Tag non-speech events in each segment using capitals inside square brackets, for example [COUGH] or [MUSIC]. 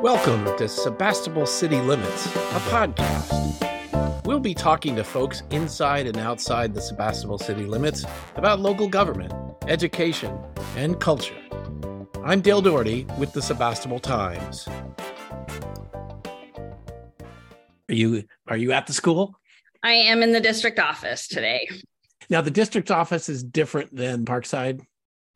Welcome to Sebastopol City Limits, a podcast. We'll be talking to folks inside and outside the Sebastopol city limits about local government, education, and culture. I'm Dale Dougherty with the Sebastopol Times. Are you are you at the school? I am in the district office today. Now the district office is different than Parkside.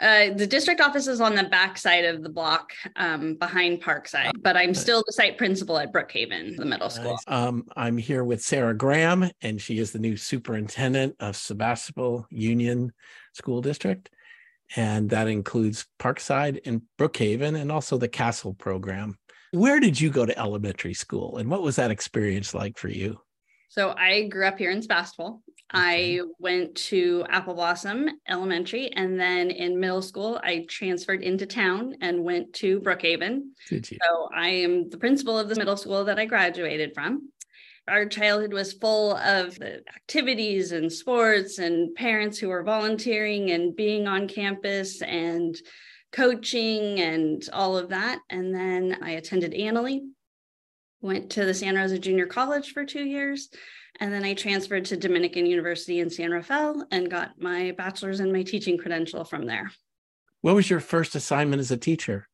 Uh, the district office is on the back side of the block um, behind Parkside, but I'm still the site principal at Brookhaven, the middle school. Um, I'm here with Sara Gramm, and she is the new superintendent of Sebastopol Union School District. And that includes Parkside and Brookhaven and also the Castle program. Where did you go to elementary school and what was that experience like for you? So I grew up here in Sebastopol. I went to Apple Blossom Elementary, and then in middle school, I transferred into town and went to Brookhaven. So I am the principal of the middle school that I graduated from. Our childhood was full of activities and sports, and parents who were volunteering and being on campus and coaching and all of that. And then I attended Analy, went to the Santa Rosa Junior College for two years and then I transferred to Dominican University in San Rafael and got my bachelor's and my teaching credential from there. What was your first assignment as a teacher?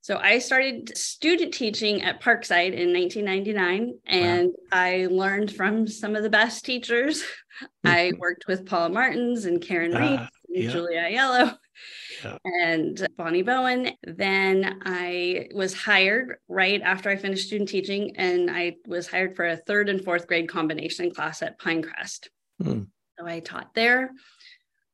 So I started student teaching at Parkside in 1999, and wow. I learned from some of the best teachers. [LAUGHS] I worked with Paula Martins and Karen uh, Reed, and yeah. Julia Aiello yeah. and Bonnie Bowen. Then I was hired right after I finished student teaching, and I was hired for a third and fourth grade combination class at Pinecrest. Hmm. So I taught there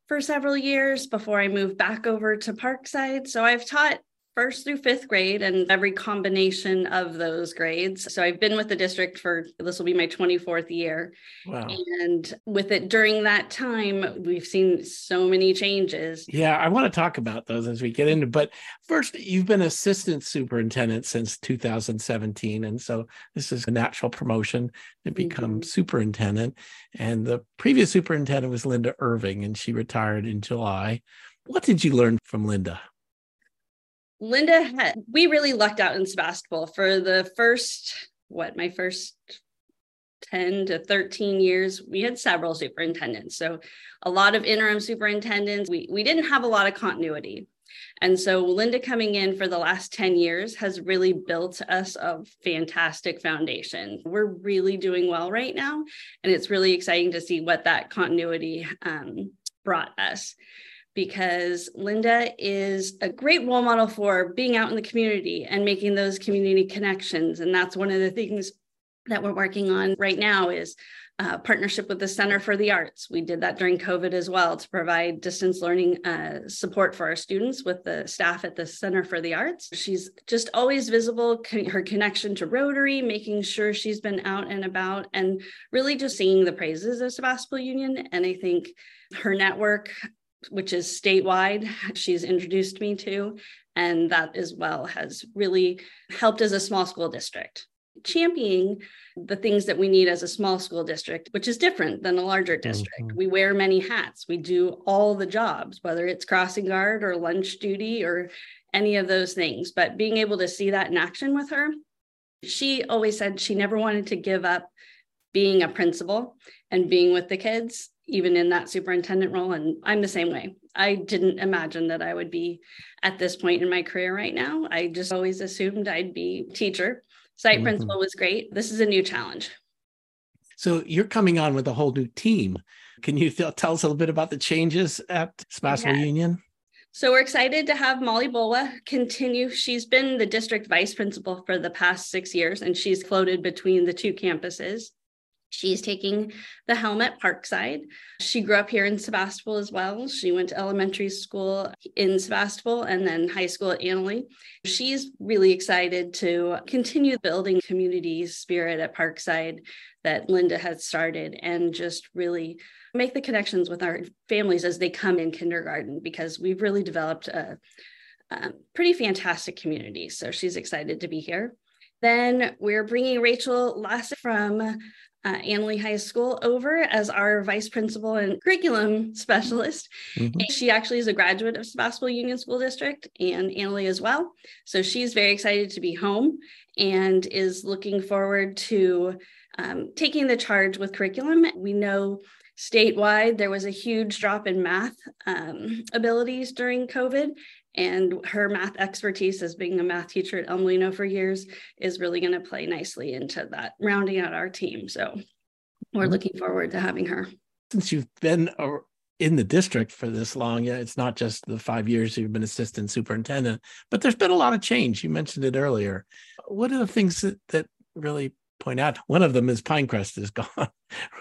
for several years before I moved back over to Parkside. So I've taught first through fifth grade and every combination of those grades. So I've been with the district for this will be my 24th year. Wow. And with it during that time, we've seen so many changes. Yeah, I want to talk about those as we get into. But first, you've been assistant superintendent since 2017. And so this is a natural promotion to become mm-hmm. superintendent. And the previous superintendent was Linda Irving, and she retired in July. What did you learn from Linda? Linda had, we really lucked out in Sebastopol for the first, what, my first 10 to 13 years, we had several superintendents. So a lot of interim superintendents. We, we didn't have a lot of continuity. And so Linda coming in for the last 10 years has really built us a fantastic foundation. We're really doing well right now. And it's really exciting to see what that continuity um, brought us because Linda is a great role model for being out in the community and making those community connections. And that's one of the things that we're working on right now is uh, partnership with the Center for the Arts. We did that during COVID as well to provide distance learning uh, support for our students with the staff at the Center for the Arts. She's just always visible, her connection to Rotary, making sure she's been out and about and really just singing the praises of Sebastopol Union. And I think her network which is statewide, she's introduced me to. And that as well has really helped as a small school district. Championing the things that we need as a small school district, which is different than a larger district. Mm-hmm. We wear many hats, we do all the jobs, whether it's crossing guard or lunch duty or any of those things. But being able to see that in action with her, she always said she never wanted to give up being a principal and being with the kids even in that superintendent role. And I'm the same way. I didn't imagine that I would be at this point in my career right now. I just always assumed I'd be teacher. Site mm-hmm. principal was great. This is a new challenge. So you're coming on with a whole new team. Can you th- tell us a little bit about the changes at Sebastopol yeah. Union? So we're excited to have Molly Bulwa continue. She's been the district vice principal for the past six years, and she's floated between the two campuses. She's taking the helm at Parkside. She grew up here in Sebastopol as well. She went to elementary school in Sebastopol and then high school at Analy. She's really excited to continue building community spirit at Parkside that Linda had started and just really make the connections with our families as they come in kindergarten because we've really developed a, a pretty fantastic community. So she's excited to be here. Then we're bringing Rachel Lass from uh, Analy High School over as our vice principal and curriculum specialist. Mm-hmm. She actually is a graduate of Sebastopol Union School District and Analy as well. So she's very excited to be home and is looking forward to um, taking the charge with curriculum. We know statewide there was a huge drop in math um, abilities during COVID. And her math expertise as being a math teacher at El Molino for years is really going to play nicely into that, rounding out our team. So we're mm-hmm. looking forward to having her. Since you've been in the district for this long, yeah, it's not just the five years you've been assistant superintendent, but there's been a lot of change. You mentioned it earlier. What are the things that, that really point out. One of them is Pinecrest is [LAUGHS] gone,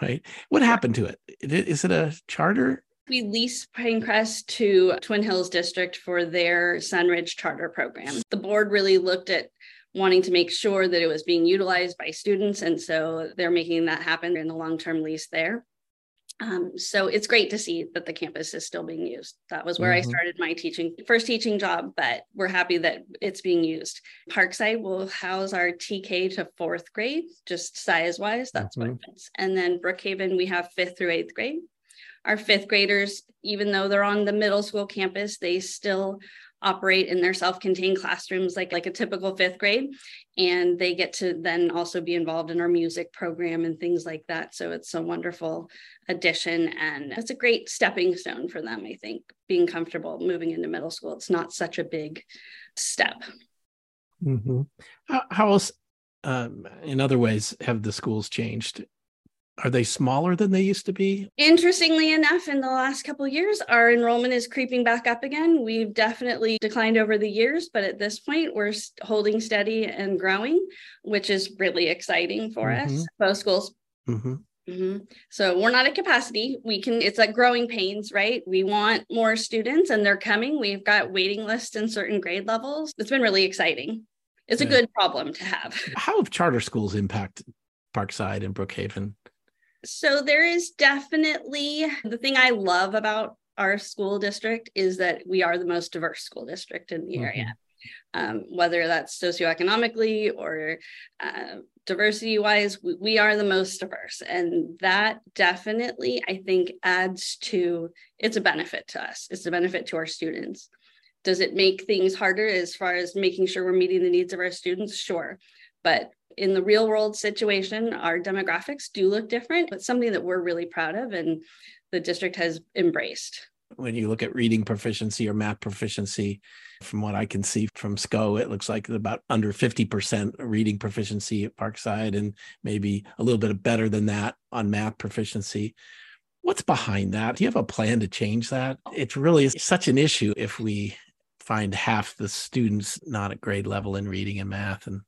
right? What happened to it? Is it a charter? We lease Pinecrest to Twin Hills District for their Sunridge charter program. The board really looked at wanting to make sure that it was being utilized by students. And so they're making that happen in the long term lease there. Um, so it's great to see that the campus is still being used. That was where mm-hmm. I started my teaching first teaching job, but we're happy that it's being used. Parkside will house our TK to fourth grade, just size wise. That's mm-hmm. what fits. And then Brookhaven, we have fifth through eighth grade. Our fifth graders, even though they're on the middle school campus, they still operate in their self-contained classrooms like like a typical fifth grade. And they get to then also be involved in our music program and things like that. So it's a wonderful addition and it's a great stepping stone for them i think being comfortable moving into middle school. It's not such a big step. Mm-hmm. how, how else um, in other ways have the schools changed are they smaller than they used to be? Interestingly enough, in the last couple years, our enrollment is creeping back up again. We've definitely declined over the years, but at this point, we're holding steady and growing, which is really exciting for mm-hmm. us. Both schools. Mm-hmm. Mm-hmm. So we're not at capacity. We can, it's like growing pains, right? We want more students and they're coming. We've got waiting lists in certain grade levels. It's been really exciting. It's yeah. a good problem to have. How have charter schools impacted Parkside and Brookhaven? So there is definitely the thing I love about our school district is that we are the most diverse school district in the mm-hmm. area. Um, whether that's socioeconomically or uh, diversity wise, we, we, are the most diverse. And that definitely, I think, adds to it's a benefit to us, it's a benefit to our students. Does it make things harder as far as making sure we're meeting the needs of our students? Sure. But in the real world situation, our demographics do look different, but something that we're really proud of and the district has embraced. When you look at reading proficiency or math proficiency, from what I can see from SCO, it looks like about under 50% reading proficiency at Parkside and maybe a little bit better than that on math proficiency. What's behind that? Do you have a plan to change that? It's really such an issue if we find half the students not at grade level in reading and math and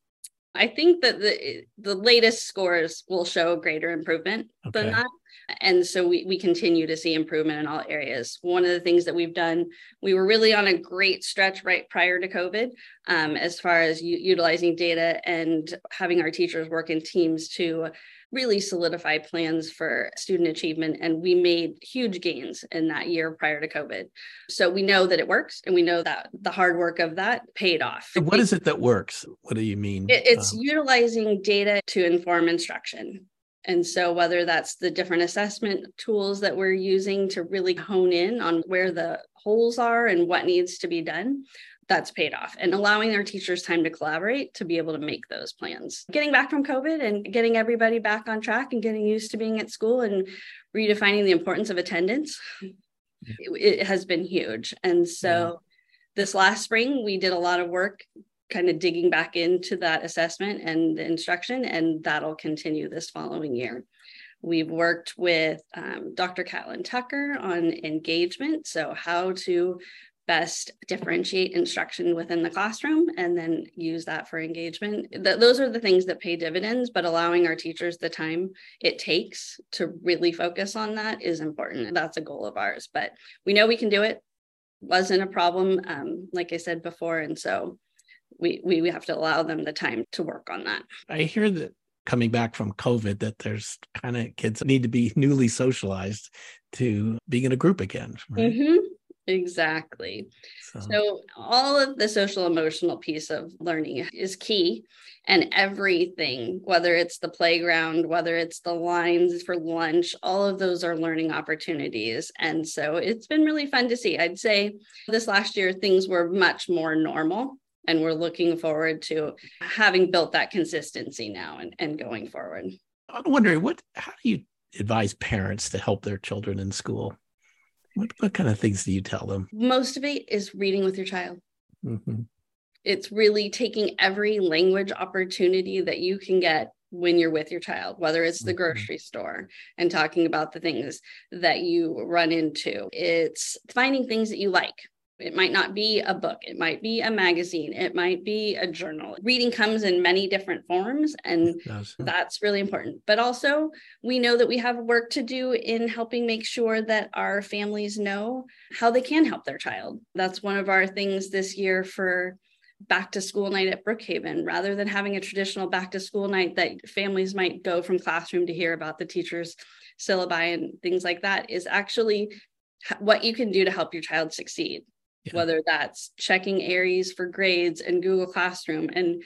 I think that the the latest scores will show greater improvement okay. than that. And so we, we continue to see improvement in all areas. One of the things that we've done, we were really on a great stretch right prior to COVID um, as far as u- utilizing data and having our teachers work in teams to really solidify plans for student achievement. And we made huge gains in that year prior to COVID. So we know that it works and we know that the hard work of that paid off. What is it that works? What do you mean? it's um, utilizing data to inform instruction. And so, whether that's the different assessment tools that we're using to really hone in on where the holes are and what needs to be done, that's paid off and allowing our teachers time to collaborate to be able to make those plans. Getting back from COVID and getting everybody back on track and getting used to being at school and redefining the importance of attendance, it, it has been huge. And so yeah. this last spring, we did a lot of work kind of digging back into that assessment and the instruction, and that'll continue this following year. We've worked with um, Dr. Catlin Tucker on engagement. So, how to best differentiate instruction within the classroom and then use that for engagement. Th- those are the things that pay dividends, but allowing our teachers the time it takes to really focus on that is important. That's a goal of ours, but we know we can do it. Wasn't a problem, um, like I said before. And so we, we, we have to allow them the time to work on that. I hear that coming back from COVID that there's kind of kids need to be newly socialized to being in a group again. Right? Mm-hmm Exactly. So. so. all of the social emotional piece of learning is key. And everything, whether it's the playground, whether it's the lines for lunch, all of those are learning opportunities. And so it's been really fun to see. I'd say this last year, things were much more normal. And we're looking forward to having built that consistency now and, and going forward. I'm wondering what how do you advise parents to help their children in school? What, what kind of things do you tell them? Most of it is reading with your child. Mm-hmm. It's really taking every language opportunity that you can get when you're with your child, whether it's the mm-hmm. grocery store and talking about the things that you run into. It's finding things that you like. It might not be a book, it might be a magazine, it might be a journal. Reading comes in many different forms, and that's really important. But also, we know that we have work to do in helping make sure that our families know how they can help their child. That's one of our things this year for back to school night at Brookhaven rather than having a traditional back to school night that families might go from classroom to hear about the teachers syllabi and things like that is actually what you can do to help your child succeed yeah. whether that's checking Aeries for grades and Google Classroom and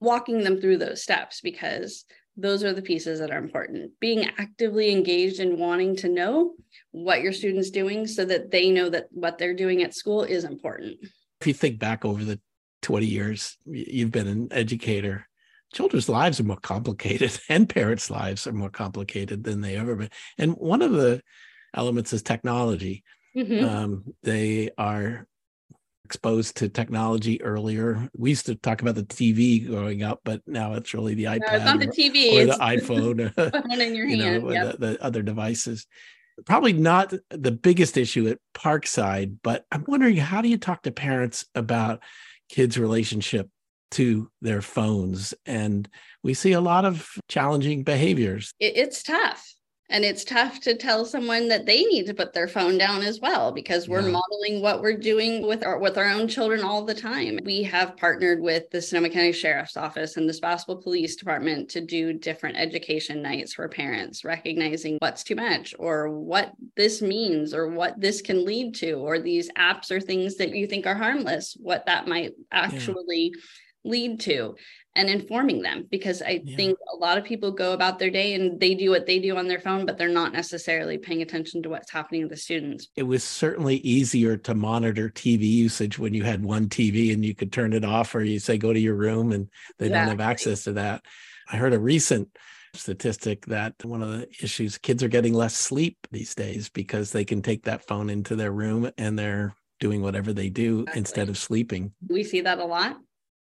walking them through those steps because those are the pieces that are important. Being actively engaged and wanting to know what your students doing so that they know that what they're doing at school is important. If you think back over the 20 years you've been an educator, children's lives are more complicated [LAUGHS] and parents' lives are more complicated than they ever been. And one of the elements is technology. Mm-hmm. Um, they are exposed to technology earlier. We used to talk about the TV growing up, but now it's really the iPad no, it's not the TV, or, the iPhone, [LAUGHS] uh, phone in your hand, know, yep. the, the other devices. Probably not the biggest issue at Parkside, but I'm wondering how do you talk to parents about kids' relationship to their phones? And we see a lot of challenging behaviors. It's tough and it's tough to tell someone that they need to put their phone down as well because we're yeah. modeling what we're doing with our with our own children all the time. We have partnered with the Sonoma County Sheriff's Office and the Sebastopol Police Department to do different education nights for parents, recognizing what's too much or what this means or what this can lead to, or these apps or things that you think are harmless, what that might actually yeah lead to and informing them because I yeah. think a lot of people go about their day and they do what they do on their phone, but they're not necessarily paying attention to what's happening to the students. It was certainly easier to monitor TV usage when you had one TV and you could turn it off or you say go to your room and they exactly. don't have access to that. I heard a recent statistic that one of the issues kids are getting less sleep these days because they can take that phone into their room and they're doing whatever they do exactly. instead of sleeping. We see that a lot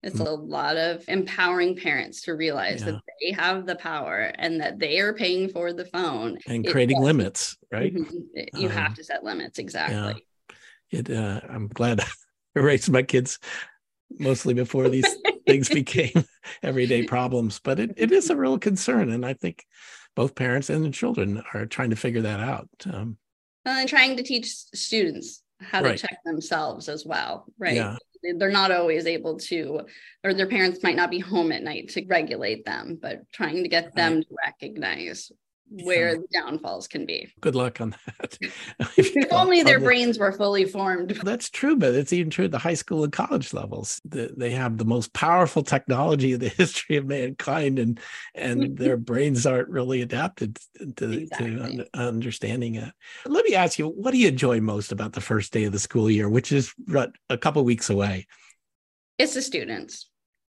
it's mm. a lot of empowering parents to realize yeah. that they have the power and that they are paying for the phone and creating it, limits, right? Mm-hmm. You um, have to set limits exactly. Yeah. It. Uh, I'm glad [LAUGHS] I raised my kids mostly before these things [LAUGHS] became [LAUGHS] everyday problems, but it, it is a real concern, and I think both parents and the children are trying to figure that out. Um, and trying to teach students how to check themselves as well, right? Yeah they're not always able to or their parents might not be home at night to regulate them but trying to get them to recognize where the downfalls can be. Good luck on that. [LAUGHS] [LAUGHS] if only their the, brains were fully formed. That's true, but it's even true at the high school and college levels. They have the most powerful technology in the [LAUGHS] history of mankind, and and their brains aren't really adapted to, exactly. to understanding it. Let me ask you, what do you enjoy most about the first day of the school year, which is a couple weeks away? It's the students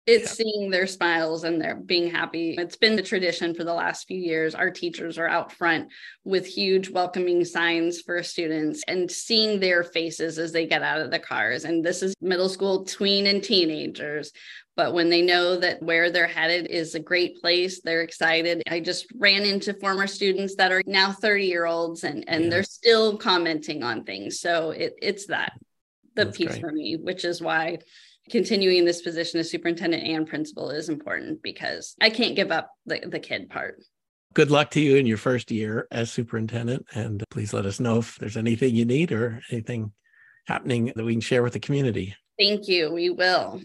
it's yeah. seeing their smiles and they're being happy. It's been the tradition for the last few years. Our teachers are out front with huge welcoming signs for students and seeing their faces as they get out of the cars. And this is middle school, tween, and teenagers. But when they know that where they're headed is a great place, they're excited. I just ran into former students that are now 30 year olds and, and yeah. they're still commenting on things. So it, it's that the That's piece great. for me, which is why continuing this position as superintendent and principal is important because I can't give up the, the kid part. Good luck to you in your first year as superintendent. And please let us know if there's anything you need or anything happening that we can share with the community. Thank you. We will.